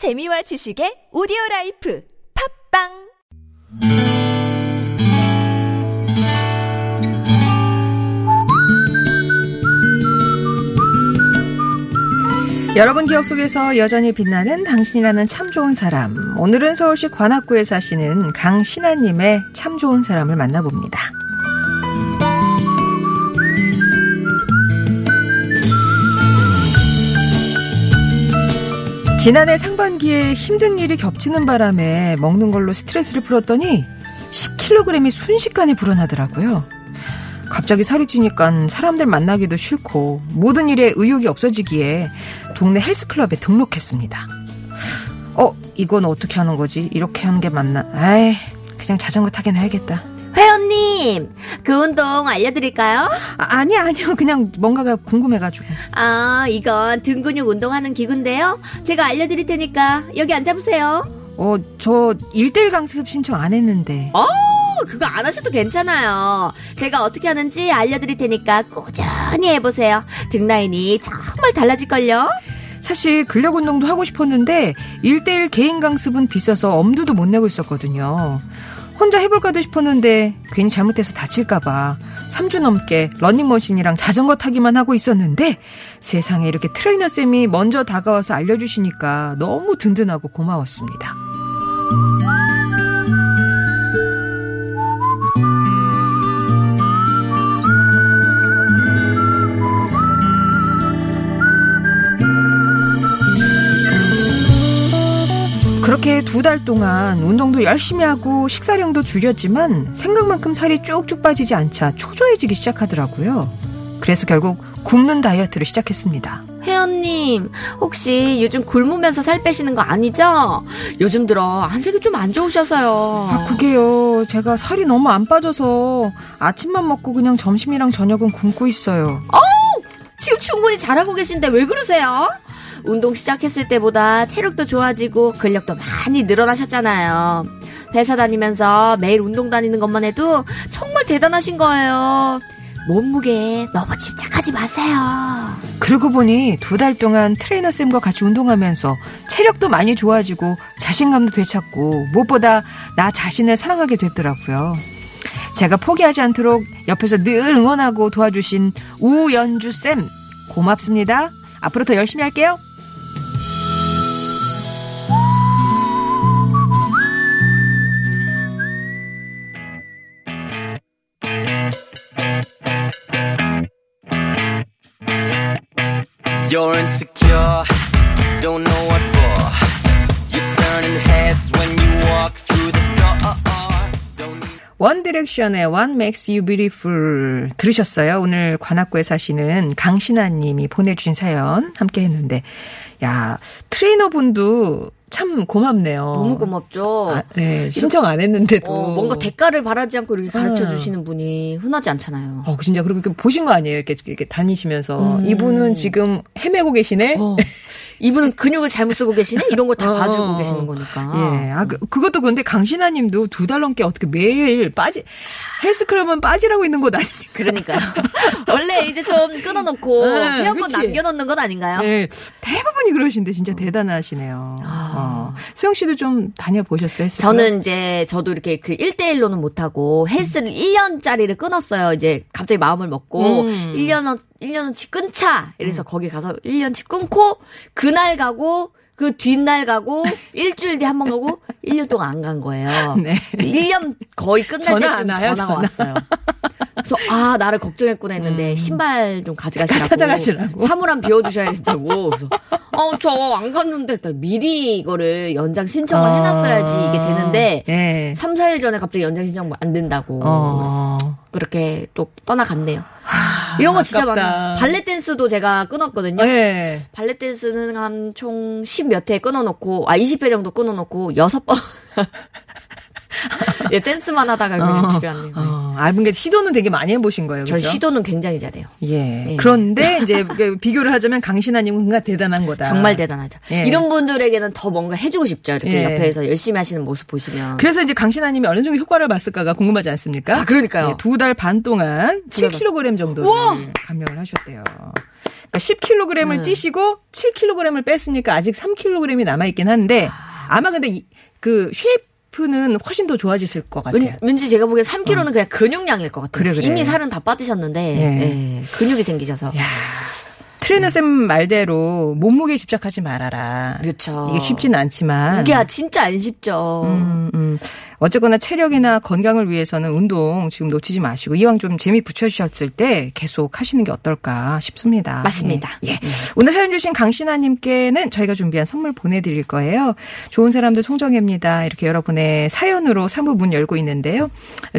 재미와 지식의 오디오 라이프 팟빵 여러분 기억 속에서 여전히 빛나는 당신이라는 참 좋은 사람. 오늘은 서울시 관악구에 사시는 강신아님의 참 좋은 사람을 만나봅니다. 지난해 상반기에 힘든 일이 겹치는 바람에 먹는 걸로 스트레스를 풀었더니 10kg이 순식간에 불어나더라고요. 갑자기 살이 찌니까 사람들 만나기도 싫고 모든 일에 의욕이 없어지기에 동네 헬스클럽에 등록했습니다. 어, 이건 어떻게 하는 거지? 이렇게 하는 게 맞나? 아이, 그냥 자전거 타긴 해야겠다. 회원님, 그 운동 알려드릴까요? 아, 아니, 아니요. 그냥 뭔가가 궁금해가지고. 아, 이건 등 근육 운동하는 기구인데요. 제가 알려드릴 테니까 여기 앉아보세요. 어, 저 1대1 강습 신청 안 했는데. 어, 그거 안 하셔도 괜찮아요. 제가 어떻게 하는지 알려드릴 테니까 꾸준히 해보세요. 등 라인이 정말 달라질걸요? 사실 근력 운동도 하고 싶었는데 1대1 개인 강습은 비싸서 엄두도 못 내고 있었거든요. 혼자 해볼까도 싶었는데 괜히 잘못해서 다칠까봐 3주 넘게 러닝머신이랑 자전거 타기만 하고 있었는데 세상에 이렇게 트레이너 쌤이 먼저 다가와서 알려주시니까 너무 든든하고 고마웠습니다. 그렇게 두 달 동안 운동도 열심히 하고 식사량도 줄였지만 생각만큼 살이 쭉쭉 빠지지 않자 초조해지기 시작하더라고요. 그래서 결국 굶는 다이어트를 시작했습니다. 회원님, 혹시 요즘 굶으면서 살 빼시는 거 아니죠? 요즘 들어 안색이 좀 안 좋으셔서요. 아, 그게요. 제가 살이 너무 안 빠져서 아침만 먹고 그냥 점심이랑 저녁은 굶고 있어요. 지금 충분히 잘하고 계신데 왜 그러세요? 운동 시작했을 때보다 체력도 좋아지고 근력도 많이 늘어나셨잖아요. 회사 다니면서 매일 운동 다니는 것만 해도 정말 대단하신 거예요. 몸무게에 너무 집착하지 마세요. 그러고 보니 두 달 동안 트레이너 쌤과 같이 운동하면서 체력도 많이 좋아지고 자신감도 되찾고 무엇보다 나 자신을 사랑하게 됐더라고요. 제가 포기하지 않도록 옆에서 늘 응원하고 도와주신 우연주 쌤 고맙습니다. 앞으로 더 열심히 할게요. You're insecure, don't know what for. You're turning heads when you walk through the door. Don't need One Direction의 What Makes You Beautiful 들으셨어요? 오늘 관악구에 사시는 강신아 님이 보내주신 사연 함께 했는데, 야, 트레이너분도 참 고맙네요. 너무 고맙죠. 아, 네, 신청 안 했는데도. 어, 뭔가 대가를 바라지 않고 이렇게 가르쳐 음. 주시는 분이 흔하지 않잖아요. 어, 진짜 그리고 보신 거 아니에요? 이렇게, 이렇게 다니시면서. 음. 이분은 지금 헤매고 계시네? 어. 이분은 근육을 잘못 쓰고 계시네? 이런 걸다 어. 봐주고 계시는 거니까. 예. 아, 그, 그것도 근데 강신아 님도 두 달 넘게 어떻게 매일 빠지, 헬스클럽은 빠지라고 있는 곳 아닙니까? 그러니까요. 원래 이제 좀 끊어놓고 네, 회원권 그치. 남겨놓는 것 아닌가요? 네, 대부분이 그러신데 진짜 대단하시네요. 아. 어. 수영 씨도 좀 다녀보셨어요? 헬스클럽? 저는 이제 저도 이렇게 그 1대1로는 못하고 헬스를 1년짜리를 끊었어요. 이제 갑자기 마음을 먹고 음. 1년, 1년치 끊자. 이래서 거기 가서 1년치 끊고 그날 가고 그 뒷날 가고 일주일 뒤에 한 번 가고 1년 동안 안 간 거예요. 네. 1년 거의 끝날 전화 때쯤 전화가 전화? 왔어요. 그래서 아 나를 걱정했구나 했는데 신발 좀 가져가시라고 찾아가시라고? 사물함 비워주셔야 된다고 그래서 어저 안 갔는데 일단 미리 이거를 연장 신청을 아. 해놨어야지 이게 되는데 네. 3, 4일 전에 갑자기 연장 신청 안 된다고 어. 그래서 그렇게 또 떠나갔네요. 이런 거 진짜 아깝다. 많아요. 발레 댄스도 제가 끊었거든요. 네. 발레 댄스는 한 총 10몇 회 끊어놓고, 아, 20회 정도 끊어놓고, 6번. 예, 댄스만 하다가 그냥 집에 왔네요. 어, 아, 근데 시도는 되게 많이 해보신 거예요. 전 그죠? 시도는 굉장히 잘해요. 예. 예. 그런데 이제 그 비교를 하자면 강신아님은 뭔가 대단한 거다. 정말 대단하죠. 예. 이런 분들에게는 더 뭔가 해주고 싶죠. 이렇게 예. 옆에서 열심히 하시는 모습 보시면. 그래서 이제 강신아님이 어느 정도 효과를 봤을까가 궁금하지 않습니까? 아, 그러니까요. 두 달 반 동안 두달 반. 7kg 정도를 우와! 감량을 하셨대요. 그러니까 10kg을 네. 찌시고 7kg을 뺐으니까 아직 3kg이 남아 있긴 한데 아마 근데 이, 그 shape는 훨씬 더 좋아지실 것 같아요. 왠, 왠지 제가 보기엔 3kg는 그냥 근육량일 것 같아요. 그래, 그래. 이미 살은 다 빠지셨는데 예. 예, 근육이 생기셔서. 야. 트레이너 쌤 말대로 몸무게 집착하지 말아라. 그렇죠. 이게 쉽지는 않지만 이게 진짜 안 쉽죠. 음, 음. 어쨌거나 체력이나 건강을 위해서는 운동 지금 놓치지 마시고 이왕 좀 재미 붙여주셨을 때 계속 하시는 게 어떨까 싶습니다. 맞습니다. 예. 예. 오늘 사연 주신 강신아님께는 저희가 준비한 선물 보내드릴 거예요. 좋은 사람들 송정혜입니다. 이렇게 여러분의 사연으로 사무 문 열고 있는데요.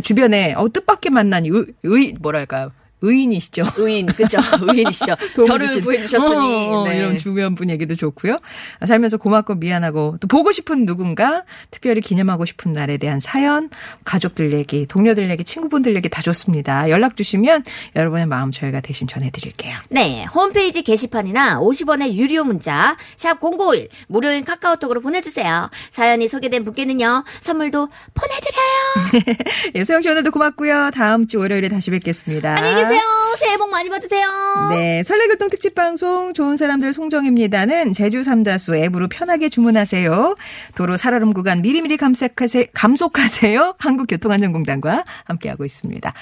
주변에 어, 뜻밖의 만난 의, 의 뭐랄까 의인이시죠. 의인, 그죠? 의인이시죠. 저를 주신- 구해주셨으니. 어, 어, 네. 이런 주변 분 얘기도 좋고요. 살면서 고맙고 미안하고 또 보고 싶은 누군가 특별히 기념하고 싶은 날에 대한 사연, 가족들 얘기, 동료들 얘기, 친구분들 얘기 다 좋습니다. 연락 주시면 여러분의 마음 저희가 대신 전해드릴게요. 네, 홈페이지 게시판이나 50원의 유료 문자 샵 #051 무료인 카카오톡으로 보내주세요. 사연이 소개된 분께는요 선물도 보내드려요. 예, 소영 씨 오늘도 고맙고요. 다음 주 월요일에 다시 뵙겠습니다. 안녕히 계세요. 새해 복 많이 받으세요. 네, 설레교통 특집 방송 좋은 사람들 송정입니다는 제주 삼다수 앱으로 편하게 주문하세요. 도로 살얼음 구간 미리미리 감색하세, 감속하세요. 한국교통안전공단과 함께하고 있습니다.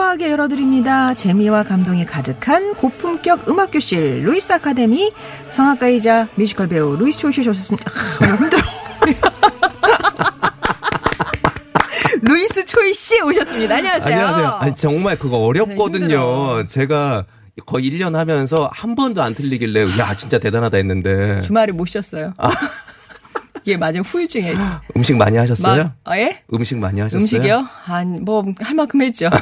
우아하게 열어드립니다. 재미와 감동이 가득한 고품격 음악교실 루이스 아카데미 성악가이자 뮤지컬 배우 루이스 초이씨 오셨습니다. 아, 힘들어. 루이스 초이 씨 오셨습니다. 안녕하세요. 안녕하세요. 아니, 정말 그거 네, 어렵거든요. 힘들어. 제가 거의 1년 하면서 한 번도 안 틀리길래, 야, 진짜 대단하다 했는데. 주말에 못 쉬었어요. 이 게 맞은 후유증에. 음식 많이 하셨어요? 막, 아, 예? 음식 많이 하셨어요? 음식이요? 아니, 뭐, 할 만큼 했죠.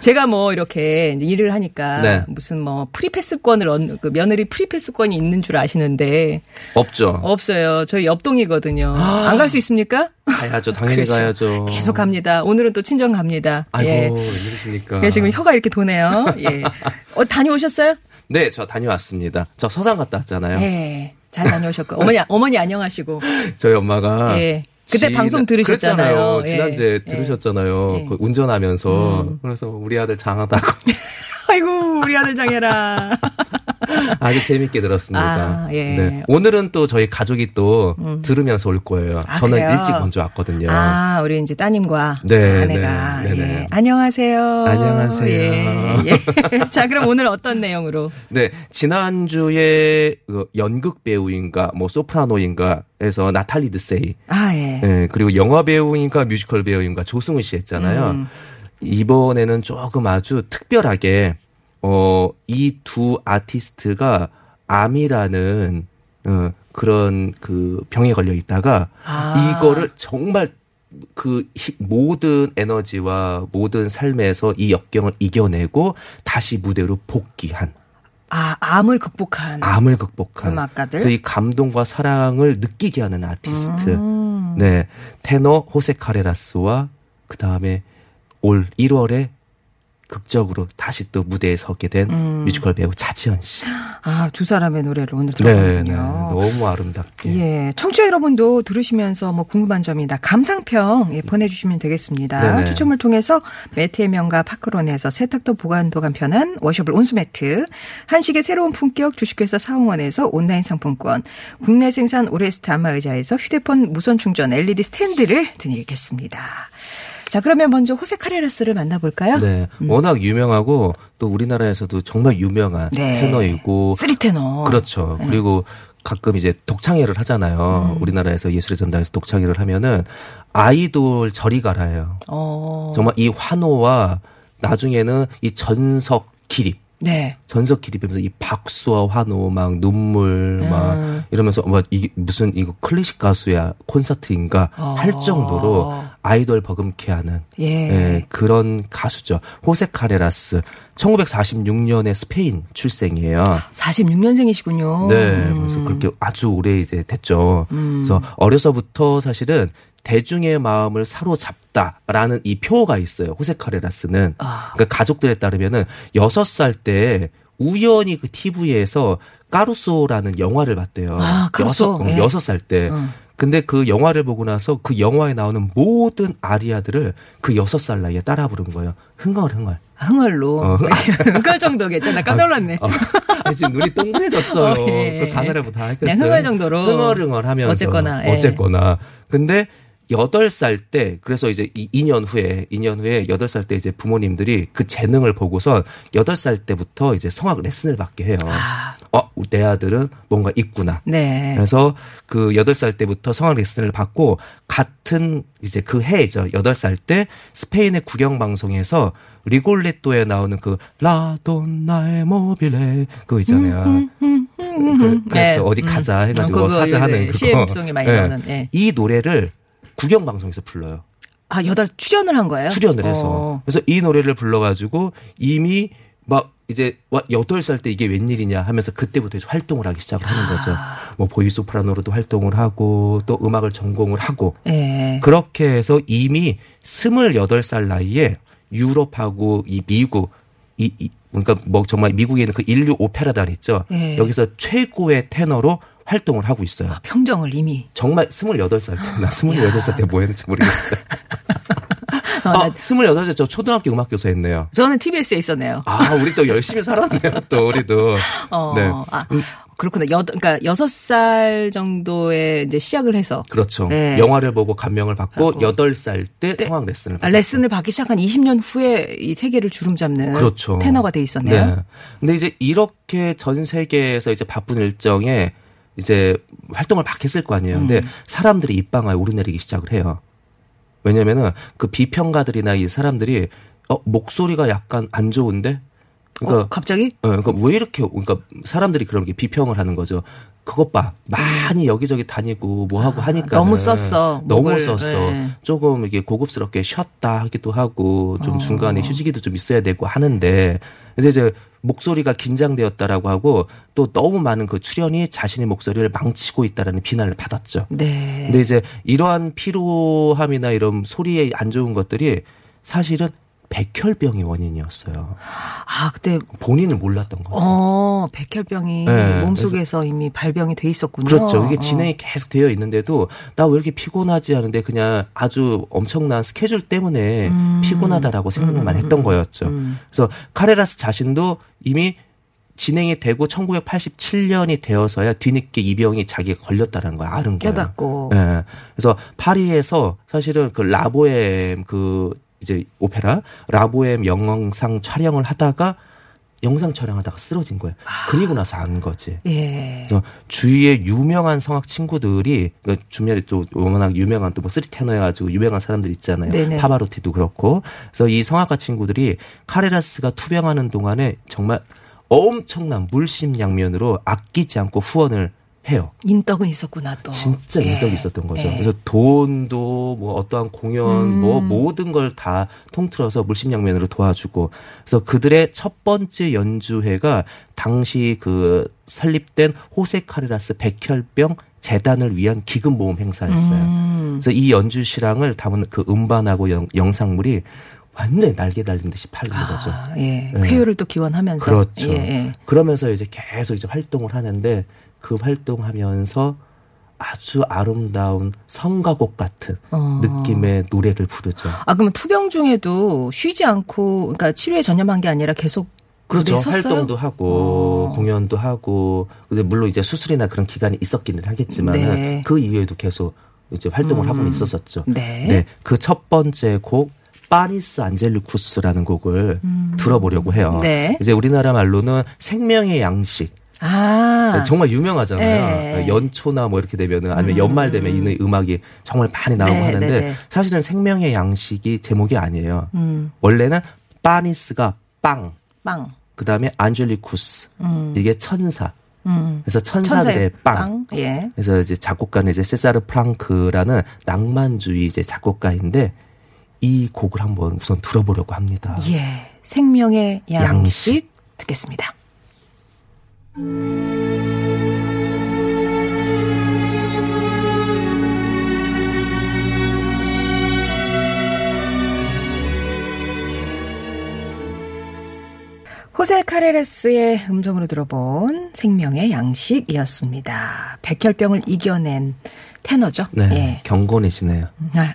제가 뭐, 이렇게 일을 하니까, 네. 무슨 뭐, 프리패스권을, 얻는, 그 며느리 프리패스권이 있는 줄 아시는데, 없죠. 없어요. 저희 옆동이거든요. 안갈 수 있습니까? 가야죠. 당연히 그렇죠. 가야죠. 계속 갑니다. 오늘은 또 친정 갑니다. 아이고, 예. 웬일이십니까? 그래서 지금 혀가 이렇게 도네요. 예. 어, 다녀오셨어요? 네, 저 다녀왔습니다. 저 서산 갔다 왔잖아요. 예. 잘 다녀오셨고. 어머니, 어머니 안녕하시고. 저희 엄마가. 예. 그때 방송 들으셨잖아요. 예. 지난주에 예. 들으셨잖아요. 예. 그 운전하면서. 그래서 우리 아들 장하다고 아이고, 우리 아들 장해라. 아주 재밌게 들었습니다. 아, 예. 네. 오늘은 또 저희 가족이 또 들으면서 올 거예요. 아, 저는 그래요? 일찍 먼저 왔거든요. 아, 우리 이제 따님과 네, 아내가. 네, 네, 예. 네. 안녕하세요. 안녕하세요. 예, 예. 자, 그럼 오늘 어떤 내용으로? 네, 지난주에 그 연극 배우인가 뭐 소프라노인가 해서 나탈리 드세이 아, 예. 예, 그리고 영화 배우인가 뮤지컬 배우인가 조승우 씨 했잖아요. 음. 이번에는 조금 아주 특별하게 어, 이 두 아티스트가 암이라는 어, 그런 그 병에 걸려 있다가 아. 이거를 정말 그 히- 모든 에너지와 모든 삶에서 이 역경을 이겨내고 다시 무대로 복귀한 아, 암을 극복한. 암을 극복한 음악가들? 그래서 이 감동과 사랑을 느끼게 하는 아티스트 음. 네 테너 호세 카레라스와 그 다음에 올 1월에 극적으로 다시 또 무대에 서게 된 음. 뮤지컬 배우 차지연 씨. 아, 두 사람의 노래를 오늘 네, 네, 들어보군요. 너무 아름답게. 예. 청취자 여러분도 들으시면서 뭐 궁금한 점이나 감상평 예, 보내주시면 되겠습니다. 네네. 추첨을 통해서 매트의 명가 파크론에서 세탁도 보관도 간편한 washable 온수매트, 한식의 새로운 품격 주식회사 사옹원에서 온라인 상품권, 국내 생산 오레스트 안마의자에서 휴대폰 무선 충전 LED 스탠드를 드리겠습니다. 자, 그러면 먼저 호세 카레라스를 만나볼까요? 네, 워낙 유명하고 또 우리나라에서도 정말 유명한 네. 테너이고 쓰리 테너. 그렇죠. 그리고 가끔 이제 독창회를 하잖아요. 우리나라에서 예술의 전당에서 독창회를 하면은 아이돌 저리 가라예요. 어. 정말 이 환호와 나중에는 이 전석 기립. 네. 전석 기립하면서 이 박수와 환호 막 눈물 막 음. 이러면서 뭐 이게 무슨 이거 클래식 가수야 콘서트인가 어. 할 정도로 아이돌 버금케 하는 예. 예, 그런 가수죠. 호세 카레라스 1946년에 스페인 출생이에요. 46년생이시군요. 네. 그래서 그렇게 아주 오래 이제 됐죠. 음. 그래서 어려서부터 사실은 대중의 마음을 사로잡다라는 이 표가 있어요. 호세 카레라스는. 아. 그러니까 가족들에 따르면은 여섯 살때 우연히 그 TV에서 까루소라는 영화를 봤대요. 아, 까루소. 여섯, 어, 예. 여섯 살 때. 어. 근데 그 영화를 보고 나서 그 영화에 나오는 모든 아리아들을 그 여섯 살 나이에 따라 부른 거예요. 흥얼흥얼. 흥얼로. 어. 흥얼 정도 괜찮아. 깜짝 놀랐네. 어, 아니, 지금 눈이 동그래졌어요. 어, 예, 그 가사를 뭐다 했겠어요. 그냥 흥얼 정도로. 흥얼흥얼 하면서. 어쨌거나, 예. 어쨌거나. 근데 여덟 살 때, 그래서 이제 이 2년 후에, 2년 후에 여덟 살 때 이제 부모님들이 그 재능을 보고선 여덟 살 때부터 이제 성악 레슨을 받게 해요. 아. 어, 내 아들은 뭔가 있구나. 네. 그래서 그 여덟 살 때부터 성악 레슨을 받고 같은 이제 그 해죠. 여덟 살 때 스페인의 국영 방송에서 리골레토에 나오는 그 라돈나의 모빌레 그거 있잖아요. 그, 그렇죠. 네. 어디 가자 음. 해가지고 어, 그거 사자 하는 네, 그거. CM송에 많이 예. 나오는, 예. 이 노래를 국영 방송에서 불러요. 아, 여덟 출연을 한 거예요? 출연을 해서. 어. 그래서 이 노래를 불러가지고 이미 막 이제 와, 여덟 살 때 이게 웬일이냐 하면서 그때부터 이제 활동을 하기 시작을 하는 거죠. 아. 뭐 보이 소프라노로도 활동을 하고 또 음악을 전공을 하고 예. 그렇게 해서 이미 28살 나이에 유럽하고 이 미국 이, 이 그러니까 뭐 정말 미국에 있는 그 인류 오페라단 있죠. 예. 여기서 최고의 테너로 활동을 하고 있어요. 아, 평정을 이미. 정말 28살 때, 나 28살 때 뭐 했는지 모르겠어요. 어, 아, 나- 28살 저 초등학교 음악 교사 했네요. 저는 TBS에 있었네요. 아, 우리 또 열심히 살았네요, 또, 우리도. 어, 네. 아, 그렇구나. 여, 그러니까 여섯 살 정도에 이제 시작을 해서 그렇죠. 네. 영화를 보고 감명을 받고 하고. 여덟 살때 성악 레슨을 아, 받았어요. 레슨을 받기 시작한 20년 후에 이 세계를 주름 잡는 그렇죠. 테너가 돼 있었네요. 네. 근데 이제 이렇게 전 세계에서 이제 바쁜 일정에 이제 활동을 막 했을 거 아니에요. 음. 근데 사람들이 입방아에 오르내리기 시작을 해요. 왜냐면은 그 비평가들이나 이 사람들이 어, 목소리가 약간 안 좋은데? 그러니까 어, 갑자기 어, 그러니까 왜 이렇게 그러니까 사람들이 그런 게 비평을 하는 거죠. 그것 봐 많이 여기저기 다니고 뭐 하고 하니까 아, 너무 썼어, 너무 목을. 썼어. 네. 조금 이게 고급스럽게 쉬었다 하기도 하고 좀 어. 중간에 휴지기도 좀 있어야 되고 하는데 이제 이제 목소리가 긴장되었다라고 하고 또 너무 많은 그 출연이 자신의 목소리를 망치고 있다라는 비난을 받았죠. 네. 근데 이제 이러한 피로함이나 이런 소리에 안 좋은 것들이 사실은 백혈병이 원인이었어요. 아, 그때 본인은 몰랐던 거죠. 어, 백혈병이 네, 몸속에서 이미 발병이 돼 있었군요. 그렇죠. 이게 어. 진행이 계속 되어 있는데도 나 왜 이렇게 피곤하지 하는데 그냥 아주 엄청난 스케줄 때문에 음. 피곤하다라고 생각만 했던 거였죠. 음. 그래서 카레라스 자신도 이미 진행이 되고 1987년이 되어서야 뒤늦게 이 병이 자기가 걸렸다는 걸 아는 거예요. 깨닫고. 예. 그래서 파리에서 사실은 그 라보엠 그 이제 오페라 라보엠 영상 촬영을 하다가 영상 촬영하다가 쓰러진 거예요. 그리고 나서 안 거지. 예. 그래서 주위에 유명한 성악 친구들이 그러니까 주변에 또 워낙 유명한 또뭐 Three 테너 해가지고 유명한 사람들 있잖아요. 네네. 파바로티도 그렇고. 그래서 이 성악가 친구들이 카레라스가 투병하는 동안에 정말 엄청난 물심양면으로 아끼지 않고 후원을 해요. 인덕은 있었구나 또. 진짜 예. 인덕이 있었던 거죠. 예. 그래서 돈도 뭐 어떠한 공연 음. 뭐 모든 걸 다 통틀어서 물심양면으로 도와주고 그래서 그들의 첫 번째 연주회가 당시 그 설립된 호세 카레라스 백혈병 재단을 위한 기금 모금 행사였어요. 음. 그래서 이 연주 실황을 담은 그 음반하고 영, 영상물이 완전히 날개 달린 듯이 팔리는 거죠. 아, 예. 예. 쾌유를 또 기원하면서. 그렇죠. 예, 예. 그러면서 이제 계속 이제 활동을 하는데 그 활동하면서 아주 아름다운 성가곡 같은 어. 느낌의 노래를 부르죠. 아, 그러면 투병 중에도 쉬지 않고, 그러니까 치료에 전념한 게 아니라 계속. 그렇죠. 활동도 하고 어. 공연도 하고 근데 물론 이제 수술이나 그런 기간이 있었기는 하겠지만 네. 그 이후에도 계속 이제 활동을 음. 하고는 있었었죠. 네. 그 첫 번째 곡 파리스 안젤리쿠스라는 곡을 들어보려고 해요. 음. 네. 이제 우리나라 말로는 생명의 양식 아. 정말 유명하잖아요. 네. 연초나 뭐 이렇게 되면은 아니면 연말 되면 이 음악이 정말 많이 나오고 네, 하는데 네, 네. 사실은 생명의 양식이 제목이 아니에요. 음, 원래는 파니스가 빵, 빵. 그 다음에 안젤리쿠스 음, 이게 천사. 음. 그래서 천사들의 빵. 예. 그래서 이제 작곡가는 이제 세사르 프랑크라는 낭만주의 이제 작곡가인데 이 곡을 한번 우선 들어보려고 합니다. 예. 생명의 양식, 양식. 듣겠습니다. 호세 카레레스의 음성으로 들어본 생명의 양식이었습니다. 백혈병을 이겨낸 테너죠. 네. 예. 경건해지네요. 아,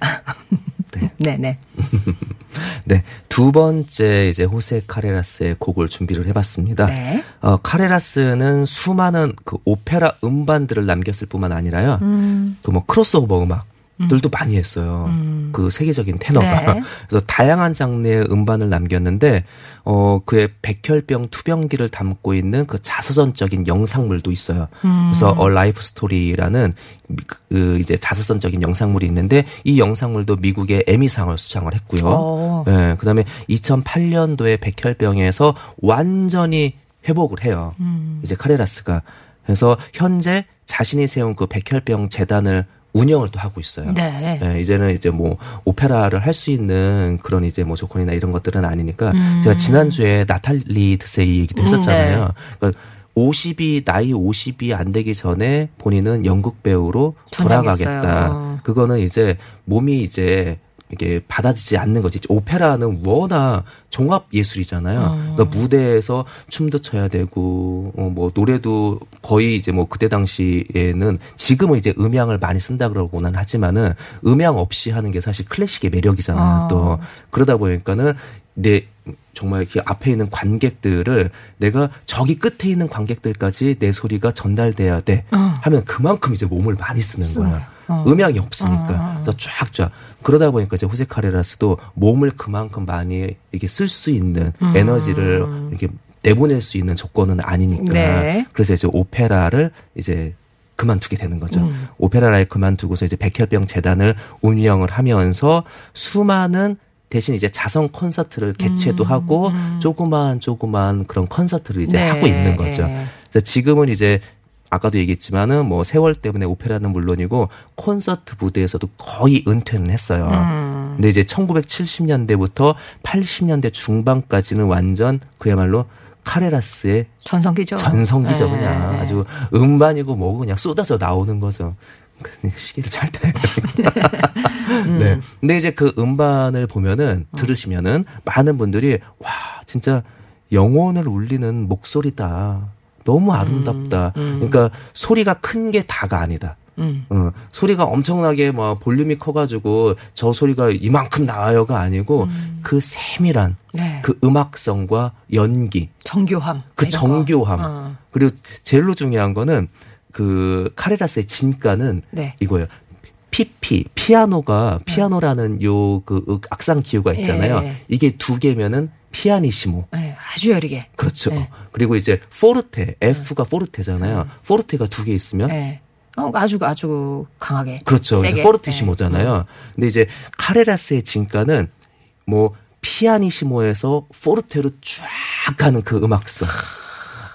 아, 네. 네네. 네, 두 번째 이제 호세 카레라스의 곡을 준비를 해봤습니다. 네. 어, 카레라스는 수많은 그 오페라 음반들을 남겼을 뿐만 아니라요. 음. 그뭐 크로스오버 음악 들도 많이 했어요. 그 세계적인 테너가. 네. 그래서 다양한 장르의 음반을 남겼는데 어 그의 백혈병 투병기를 담고 있는 그 자서전적인 영상물도 있어요. 그래서 어 life story라는 미- 그 이제 자서전적인 영상물이 있는데 이 영상물도 미국의 에미상을 수상을 했고요. 어. 예, 그다음에 2008년도에 백혈병에서 완전히 회복을 해요. 음. 이제 카레라스가 그래서 현재 자신이 세운 그 백혈병 재단을 운영을 또 하고 있어요. 네. 예, 이제는 이제 뭐 오페라를 할 수 있는 그런 이제 뭐 조건이나 이런 것들은 아니니까 제가 지난주에 나탈리 드세이 얘기도 음, 했었잖아요. 네. 그러니까 50이 나이 50이 안 되기 전에 본인은 연극 배우로 전향했어요. 돌아가겠다. 그거는 이제 몸이 이제 이게 받아지지 않는 거지. 오페라는 워낙 종합 예술이잖아요. 그러니까 무대에서 춤도 춰야 되고 어, 뭐 노래도 거의 이제 뭐 그때 당시에는 지금은 이제 음향을 많이 쓴다 그러고는 하지만은 음향 없이 하는 게 사실 클래식의 매력이잖아요. 어. 또 그러다 보니까는 내 정말 이렇게 앞에 있는 관객들을 내가 저기 끝에 있는 관객들까지 내 소리가 전달돼야 돼 하면 그만큼 이제 몸을 많이 쓰는 거예 요. 음향이 없으니까 그래서 쫙쫙 그러다 보니까 이제 호세 카레라스도 몸을 그만큼 많이 이렇게 쓸 수 있는 에너지를 이렇게 내보낼 수 있는 조건은 아니니까 네. 그래서 이제 오페라를 이제 그만두게 되는 거죠. 음. 오페라를 그만두고서 이제 백혈병 재단을 운영을 하면서 수많은 대신 이제 자선 콘서트를 개최도 하고 조그만 조그만 그런 콘서트를 이제 음. 네, 하고 있는 거죠. 네. 그래서 지금은 이제 아까도 얘기했지만은 뭐 세월 때문에 오페라는 물론이고 콘서트 무대에서도 거의 은퇴는 했어요. 음. 근데 이제 1970년대부터 80년대 중반까지는 완전 그야말로 카레라스의 전성기죠. 전성기죠 네. 그냥 아주 음반이고 뭐고 그냥 쏟아져 나오는 거죠. 그 시기를 잘 타야 되니까. 네. 근데 이제 그 음반을 보면은 들으시면은 많은 분들이 와 진짜 영혼을 울리는 목소리다. 너무 아름답다. 그러니까 소리가 큰 게 다가 아니다. 음. 어, 소리가 엄청나게 뭐 볼륨이 커가지고 저 소리가 이만큼 나와요가 아니고 그 세밀한 네. 그 음악성과 연기 정교함. 그. 정교함. 어. 그리고 제일로 중요한 거는 그 카레라스의 진가는 네. 이거예요. 피피 피아노가 피아노라는 요 그 악상 기호가 있잖아요. 예. 이게 두 개면은 피아니시모. 네, 아주 여리게. 그렇죠. 네. 그리고 이제 포르테, F가 포르테잖아요. 포르테가 두 개 있으면 네. 어, 아주 아주 강하게. 그렇죠. 세게. 포르티시모잖아요. 네. 근데 이제 카레라스의 진가는 뭐 피아니시모에서 포르테로 쫙 가는 그 음악성.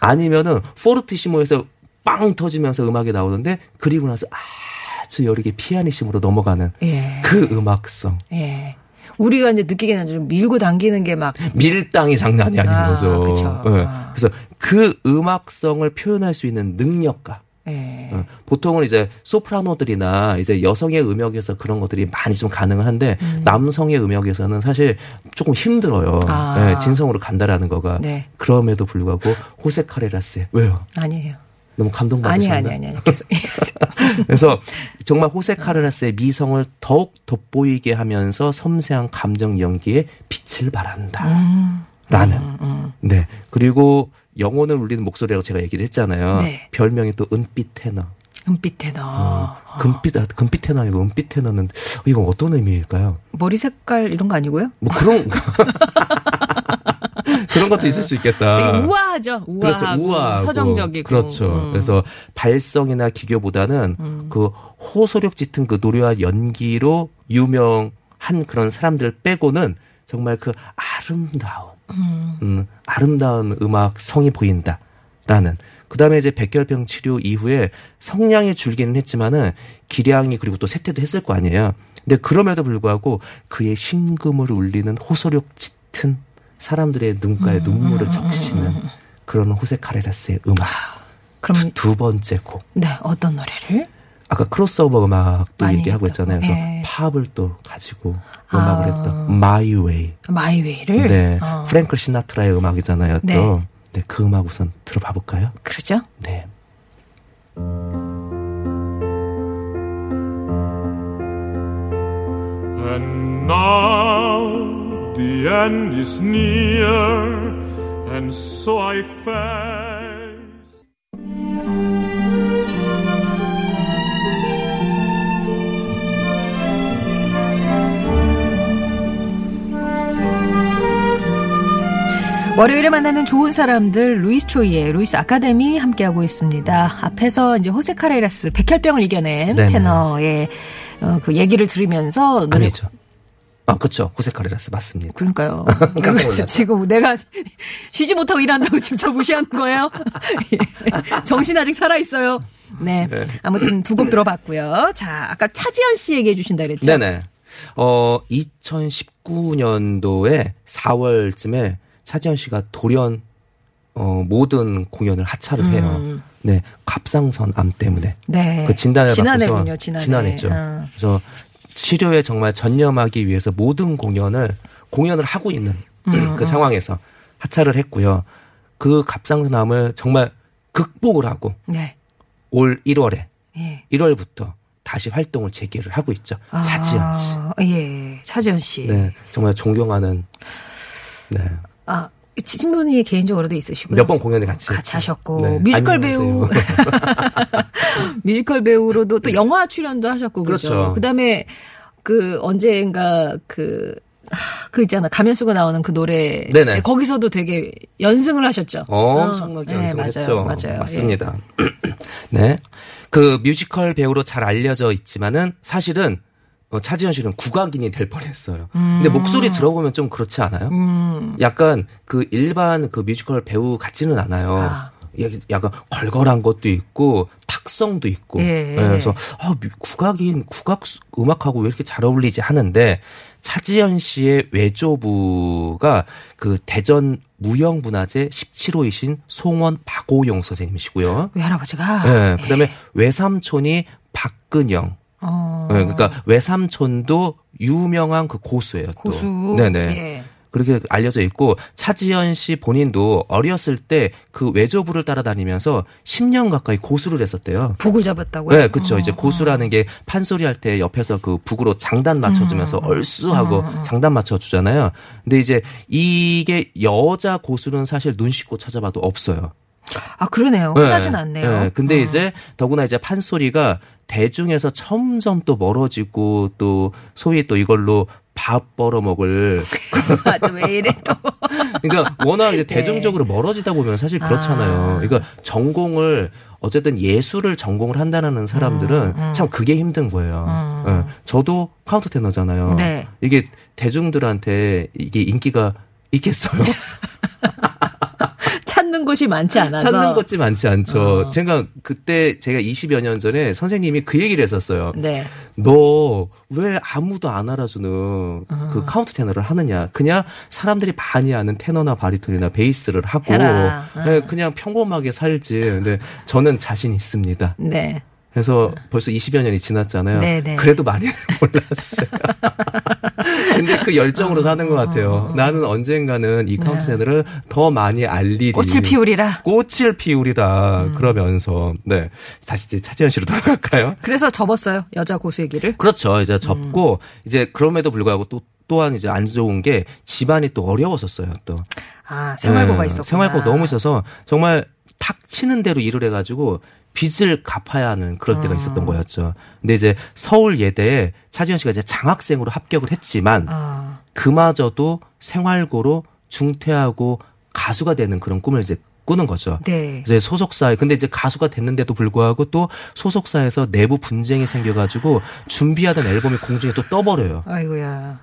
아니면은 포르티시모에서 빵 터지면서 음악이 나오는데 그리고 나서 아주 여리게 피아니시모로 넘어가는 예. 그 음악성. 예. 우리가 이제 느끼기에는 좀 밀고 당기는 게 막 밀당이 장난이 아닌 아, 거죠. 그쵸. 예. 아. 그래서 그 음악성을 표현할 수 있는. 예. 어, 보통은 이제 소프라노들이나 이제 여성의 음역에서 그런 것들이 많이 좀 가능은 한데 남성의 음역에서는 사실 조금 힘들어요. 아. 예, 진성으로 간다라는 거가. 네. 그럼에도 불구하고 호세 카레라스 왜요? 아니에요. 너무 아니 감동받으셨나? 아니 아니 아니. 계속. 그래서 정말 호세 카레라스의 미성을 더욱 돋보이게 하면서 섬세한 감정 연기에 빛을 발한다. 음. 라는. 네. 그리고 영혼을 울리는 목소리라고 제가 얘기를 했잖아요. 네. 별명이 또 은빛 테너. 은빛 테너. 금빛, 아, 금빛 테너 아니고 은빛 테너는 이건 어떤 의미일까요? 머리 색깔 이런 거 아니고요? 뭐 그런 그런 것도 있을 수 있겠다. 되게 우아하죠. 우아하고, 그렇죠. 우아하고 서정적이고. 그렇죠. 음. 그래서 발성이나 기교보다는 그 호소력 짙은 그 노래와 연기로 유명한 그런 사람들 빼고는 정말 그 아름다운 음, 아름다운 음악 성이 보인다라는 그다음에 이제 백혈병 치료 이후에 성량이 줄기는 했지만은 기량이 그리고 또 세퇴도 했을 거 아니에요. 근데 그럼에도 불구하고 그의 심금을 울리는 호소력 짙은 사람들의 눈가에 눈물을 적시는 그런 호세 카레라스의 음악. 그럼 두 번째 곡. 네 어떤 노래를? 아까 크로스오버 음악도 얘기하고 했다고. 있잖아요. 그래서 예. 팝을 또 가지고 음악을 아. 했던 My Way. 마이웨이를. 네. 어. 프랭클 시나트라의 음악이잖아요. 네. 또. 네, 그 음악 우선 들어봐 볼까요? 그러죠? 네. And now the end is near, and so I face. 월요일에 만나는 좋은 사람들 루이스 초이의 루이스 아카데미 함께하고 있습니다. 앞에서 이제 호세 카레라스 백혈병을 이겨낸 네네. 테너의 어, 그 얘기를 들으면서 노래 아니죠. 아, 그쵸. 호세 카레라스 맞습니다. 그러니까요. 지금 내가 쉬지 못하고 일한다고 지금 저 무시하는 거예요? 예. 정신 아직 살아 있어요. 네. 아무튼 두 곡 들어봤고요. 자, 아까 차지연 씨 얘기해 주신다 그랬죠? 네네. 어, 2019년도에 4월쯤에 차지현 씨가 돌연 어, 모든 공연을 하차를 해요. 네, 갑상선 암 때문에. 네. 그 진단을 지난해군요, 지난해. 지난해죠. 어. 그래서 치료에 정말 전념하기 위해서 모든 공연을 공연을 하고 있는 음, 그 상황에서 하차를 했고요. 그 갑상선암을 정말 극복을 하고 네. 올 1월에 예. 1월부터 다시 활동을 재개를 하고 있죠. 차지현 씨. 아, 예. 차지연 씨. 네, 정말 존경하는 네. 아, 친분이 개인적으로도 있으시고요. 몇 번 공연을 같이 같이. 하셨고 네. 뮤지컬. 배우 뮤지컬 배우로도 또 영화 출연도 하셨고 그죠. 그렇죠. 그다음에 그 언젠가 그 하, 그 있잖아 가면 쓰고 나오는 그 노래 네네. 거기서도 되게 연승을 하셨죠. 엄청나게 어, 네, 연승을 맞아요, 했죠. 맞아요. 맞습니다. 네. 그 뮤지컬 배우로 잘 알려져 있지만은 사실은 어, 차지연 씨는 국악인이 될 뻔했어요. 근데 목소리 들어보면 좀 그렇지 않아요? 음. 약간 그 일반 그 뮤지컬 배우 같지는 않아요. 아. 야- 약간 걸걸한 것도 있고 탁성도 있고. 예. 네, 그래서 아, 뮤- 국악인 국악 수- 음악하고 왜 이렇게 잘 어울리지 하는데 차지연 씨의 외조부가 그 대전 무형문화재 17호이신 송원 박오용 선생님이시고요. 외할아버지가 네, 그다음에 외삼촌이 박근영. 어, 네, 그러니까 외삼촌도 유명한 그 고수예요. 또. 고수. 네네. 예. 그렇게 알려져 있고 차지현 씨 본인도 어렸을 때 그 외조부를 따라다니면서 10년 가까이 고수를 했었대요. 북을 잡았다고요? 네, 그렇죠. 어, 이제 고수라는 게 판소리 할 때 옆에서 그 북으로 장단 맞춰주면서 음, 얼쑤하고 장단 맞춰주잖아요. 근데 이제 이게 여자 고수는 사실 눈 씻고 찾아봐도 없어요. 아 그러네요. 흔하진 않네요. 네, 근데 어. 이제 더구나 이제 판소리가 대중에서 점점 또 멀어지고 또 소위 또 이걸로 밥 벌어 먹을 아, 또왜 이래 또. 그러니까 워낙 이제 대중적으로 멀어지다 보면 사실 그렇잖아요. 아. 그러니까 전공을 어쨌든 예술을 전공을 한다는 사람들은 참 그게 힘든 거예요. 예. 저도 카운터 테너잖아요. 음, 네. 이게 대중들한테 이게 인기가 있겠어요? 찾는 곳이 많지 않아서. 찾는 것이 많지 않죠. 어. 제가 그때 제가 20여 년 전에 선생님이 그 얘기를 했었어요. 네. 너 왜 아무도 안 알아주는 어. 그 카운터 테너를 하느냐? 그냥 사람들이 많이 아는 테너나 바리톤이나 베이스를 하고. 어. 네, 그냥 평범하게 살지. 근데 저는 자신 있습니다. 네. 그래서 벌써 20여 년이 지났잖아요. 네, 네. 그래도 많이 몰랐어요. 근데 그 열정으로 사는 것 같아요. 나는 언젠가는 이 카운터 테너를 더 많이 알리리. 어. 꽃을 피우리라. 꽃을 피우리라 음. 그러면서 네 다시 이제 차지연 씨로 돌아갈까요? 그래서 접었어요. 여자 고수 얘기를. 그렇죠. 이제 음. 접고 이제 그럼에도 불구하고 또 또한 이제 안 좋은 게 집안이 또 어려웠었어요. 또 아, 생활고가 네, 있었구나. 생활고가 너무 있어서 정말 닥치는 대로 일을 해가지고 빚을 갚아야 하는 그럴 음. 때가 있었던 거였죠. 근데 이제 서울 예대에 차지현 씨가 이제 장학생으로 합격을 했지만 아, 그마저도 생활고로 중퇴하고 가수가 되는 그런 꿈을 이제 꾸는 거죠. 네. 이제 소속사에 근데 이제 가수가 됐는데도 불구하고 또 소속사에서 내부 분쟁이 생겨가지고 준비하던 앨범이 공중에 또 떠버려요. 아이고야.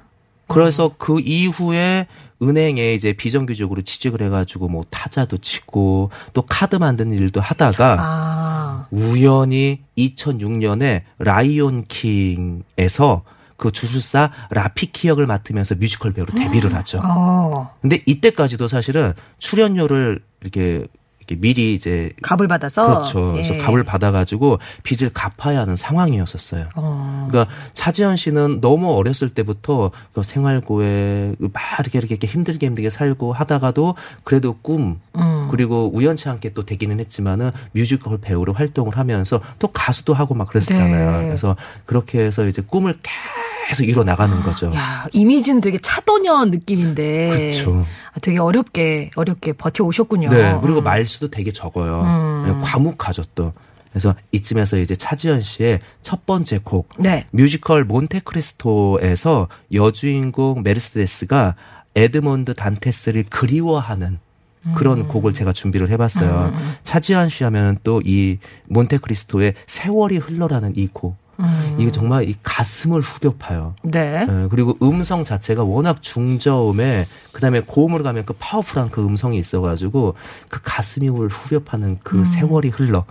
그래서 그 이후에 은행에 이제 비정규직으로 취직을 해가지고 뭐 타자도 치고 또 카드 만드는 일도 하다가 아, 우연히 2006년에 라이온 킹에서 그 주술사 라피키 역을 맡으면서 뮤지컬 배우로 데뷔를 하죠. 어, 근데 이때까지도 사실은 출연료를 이렇게 이렇게 미리 이제 값을 받아서 그렇죠. 그래서 예. 값을 받아가지고 빚을 갚아야 하는 상황이었었어요. 어. 그러니까 차지연 씨는 너무 어렸을 때부터 그 생활고에 막 이렇게 이렇게 이렇게 힘들게 힘들게 살고 하다가도 그래도 꿈 음. 그리고 우연치 않게 또 되기는 했지만은 뮤지컬 배우로 활동을 하면서 또 가수도 하고 막 그랬었잖아요. 네. 그래서 그렇게 해서 이제 꿈을 계속 이뤄 나가는 거죠. 야, 이미지는 되게 차도녀 느낌인데. 그렇죠. 아, 되게 어렵게, 어렵게 버텨 오셨군요. 네. 그리고 말수도 되게 적어요. 음. 네, 과묵하죠 또. 그래서 이쯤에서 이제 차지연 씨의 첫 번째 곡 네. 뮤지컬 몬테크리스토에서 여주인공 메르세데스가 에드몬드 단테스를 그리워하는 그런 곡을 제가 준비를 해봤어요. 차지연 씨 하면 또 이 몬테크리스토의 세월이 흘러라는 이 곡. 이게 정말 이 가슴을 후벼 파요. 네. 예, 그리고 음성 자체가 워낙 중저음에 그다음에 고음으로 가면 그 파워풀한 그 음성이 있어가지고 그 가슴을 후벼 파는 그 세월이 흘러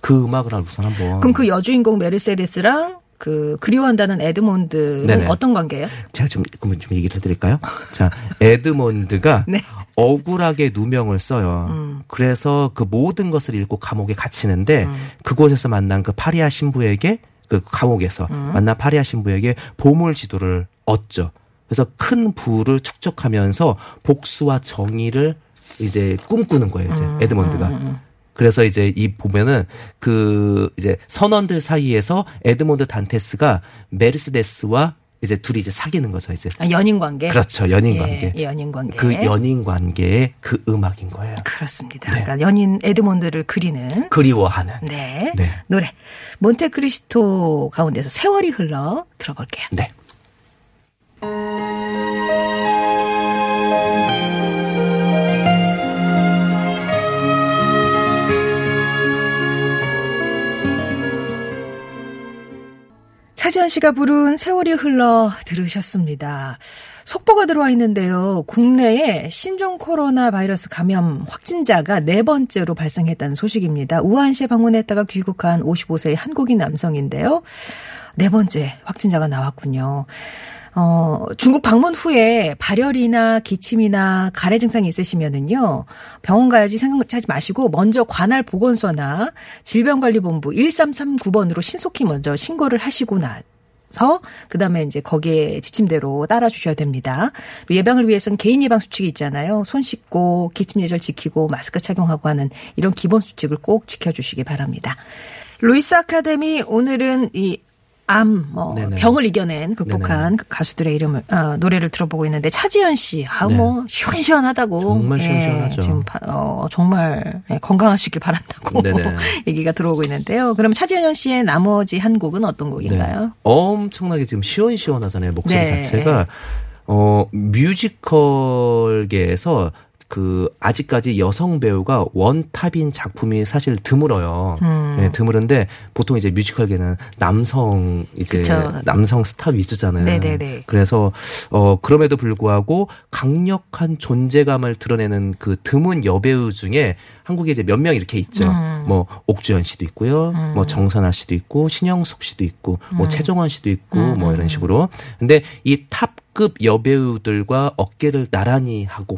그 음악을 우선 한번 그럼 그 여주인공 메르세데스랑 그 그리워한다는 에드몬드는 네네. 어떤 관계예요? 제가 좀, 그러면 좀 얘기를 해드릴까요? 자, 에드몬드가 네. 억울하게 누명을 써요. 음. 그래서 그 모든 것을 잃고 감옥에 갇히는데 그곳에서 만난 그 파리아 신부에게 그 감옥에서 음. 만난 파리아 신부에게 보물 지도를 얻죠. 그래서 큰 부를 축적하면서 복수와 정의를 이제 꿈꾸는 거예요, 이제 음, 에드몬드가. 그래서 이제 이 보면은 그 이제 선원들 사이에서 에드몬드 단테스가 메르세데스와 이제 둘이 이제 사귀는 거죠, 이제. 아, 연인 관계. 그렇죠. 연인 예, 관계. 예, 연인 관계. 그 연인 관계의 그 음악인 거예요. 그렇습니다. 네. 그러니까 연인 에드몬드를 그리는 그리워하는. 네. 네. 노래 몬테크리스토 가운데서 세월이 흘러 들어볼게요. 네. 차지현 씨가 부른 세월이 흘러 들으셨습니다. 속보가 들어와 있는데요. 국내에 신종 코로나 바이러스 감염 확진자가 네 번째로 발생했다는 소식입니다. 우한시에 방문했다가 귀국한 55세의 한국인 남성인데요. 네 번째 확진자가 나왔군요. 어, 중국 방문 후에 발열이나 기침이나 가래 증상이 있으시면은요, 병원 가야지 생각하지 마시고, 먼저 관할 보건소나 질병관리본부 1339번으로 신속히 먼저 신고를 하시고 나 서, 그 다음에 이제 거기에 지침대로 따라 주셔야 됩니다. 그리고 예방을 위해서는 개인 예방 수칙이 있잖아요. 손 씻고, 기침 예절 지키고, 마스크 착용하고 하는 이런 기본 수칙을 꼭 지켜 주시기 바랍니다. 루이스 아카데미 오늘은 이 암, 뭐 네네. 병을 이겨낸 극복한 그 가수들의 이름을 어, 노래를 들어보고 있는데 차지현 씨, 아 네. 뭐 시원시원하다고 정말 예, 시원시원하죠. 지금 바- 어, 정말 예, 건강하시길 바란다고. 얘기가 들어오고 있는데요. 그럼 차지현 씨의 나머지 한 곡은 어떤 곡인가요? 네. 엄청나게 지금 시원시원하잖아요. 목소리 네. 자체가. 어, 뮤지컬계에서 그 아직까지 여성 배우가 원탑인 작품이 사실 드물어요. 음. 네, 드물은데 보통 이제 뮤지컬계는 남성 이제 그쵸. 남성 스타 위주잖아요. 네네네. 그래서 어 그럼에도 불구하고 강력한 존재감을 드러내는 그 드문 여배우 중에 한국에 이제 몇 명 이렇게 있죠. 음. 뭐 옥주현 씨도 있고요. 뭐 정선아 씨도 있고 신영숙 씨도 있고 음. 뭐 최종원 씨도 있고 뭐 이런 식으로. 근데 이 탑급 여배우들과 어깨를 나란히 하고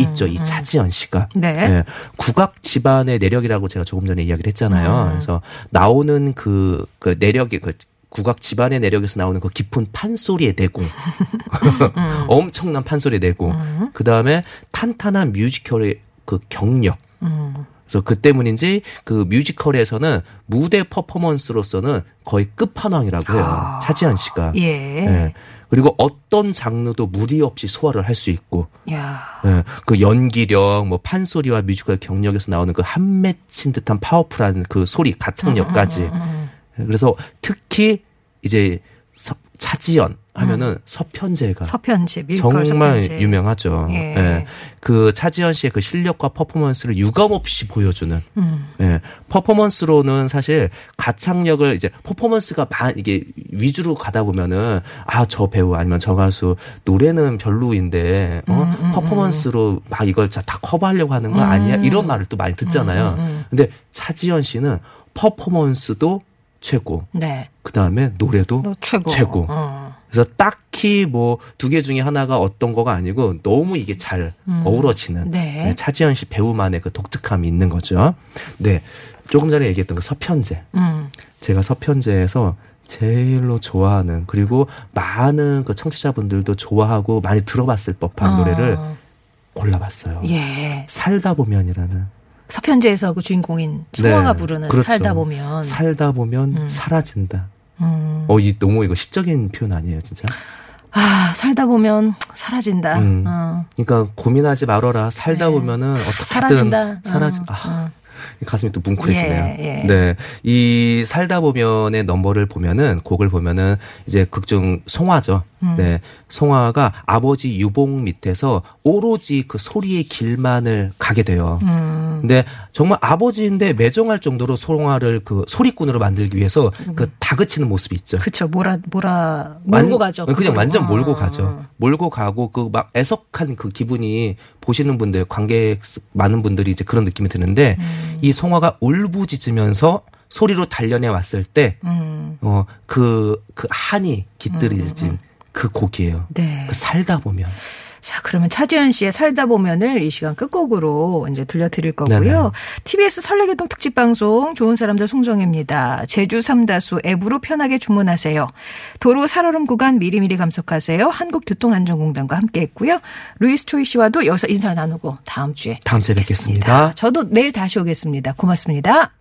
있죠. 이 차지연 씨가. 네. 예, 국악 집안의 내력이라고 제가 조금 전에 이야기를 했잖아요. 음. 그래서 나오는 그, 그 내력이 그 국악 집안의 내력에서 나오는 그 깊은 판소리의 내공. 음. 엄청난 판소리의 내공. 그 다음에 탄탄한 뮤지컬의 그 경력. 음. 그래서 그 때문인지 그 뮤지컬에서는 무대 퍼포먼스로서는 거의 끝판왕이라고 해요. 차지연 씨가. 아. 예. 예. 그리고 어떤 장르도 무리 없이 소화를 할 수 있고. 야. 예, 그 연기력, 뭐 판소리와 뮤지컬 경력에서 나오는 그 한 맺힌 듯한 파워풀한 그 소리, 가창력까지. 음, 그래서 특히 이제 서- 차지연 하면은 서편제가 서편제, 정말 서편제. 유명하죠. 예. 예. 그 차지연 씨의 그 실력과 퍼포먼스를 유감없이 보여주는 음. 예. 퍼포먼스로는 사실 가창력을 이제 퍼포먼스가 만 이게 위주로 가다 보면은 아 저 배우 아니면 저 가수 노래는 별로인데 어 음, 퍼포먼스로 막 이걸 자- 다 커버하려고 하는 거 음. 아니야 이런 말을 또 많이 듣잖아요. 근데 차지연 씨는 퍼포먼스도 최고 네. 그 다음에 노래도 너 최고. 최고. 어. 그래서 딱히 뭐 두 개 중에 하나가 어떤 거가 아니고 너무 이게 잘 어우러지는 네. 네, 차지현 씨 배우만의 그 독특함이 있는 거죠. 네. 조금 전에 얘기했던 그 서편제. 음. 제가 서편제에서 제일로 좋아하는 그리고 많은 그 청취자분들도 좋아하고 많이 들어봤을 법한 어. 노래를 골라봤어요. 예. 살다 보면이라는 서편제에서 그 주인공인 송화가 네, 부르는 그렇죠. 살다 보면. 살다 보면 음. 사라진다. 음. 어, 이 너무 이거 시적인 표현 아니에요, 진짜? 아, 살다 보면 사라진다. 음. 어. 그러니까 고민하지 말어라. 살다 네. 보면은 어떻게든 사라진다. 사라진. 어, 아, 어. 가슴이 또 뭉클해지네요. 예, 예. 네. 이 살다 보면의 넘버를 보면은 곡을 보면은 이제 극중 송화죠. 음. 네. 송화가 아버지 유봉 밑에서 오로지 그 소리의 길만을 가게 돼요. 음. 근데 정말 아버지인데 매정할 정도로 송화를 그 소리꾼으로 만들기 위해서 그 다그치는 모습이 있죠. 그쵸. 뭐라, 뭐라, 몰고 완- 가죠. 그냥 그걸로. 완전 몰고 어. 가죠. 몰고 가고 그 막 애석한 그 기분이 보시는 분들 관객 많은 분들이 이제 그런 느낌이 드는데 음. 이 송화가 울부짖으면서 소리로 단련해 왔을 때 음. 어 그 그 한이 깃들여진 그 곡이에요. 네. 그 살다 보면 자, 그러면 차지현 씨의 살다 보면을 이 시간 끝곡으로 이제 들려드릴 거고요. 네네. TBS 설레교통 특집 방송 좋은 사람들 송정입니다. 제주 삼다수 앱으로 편하게 주문하세요. 도로 살얼음 구간 미리미리 감속하세요. 한국교통안전공단과 함께 했고요. 루이스 초이 씨와도 여기서 인사 나누고 다음 주에 다음 주에 뵙겠습니다. 뵙겠습니다. 저도 내일 다시 오겠습니다. 고맙습니다.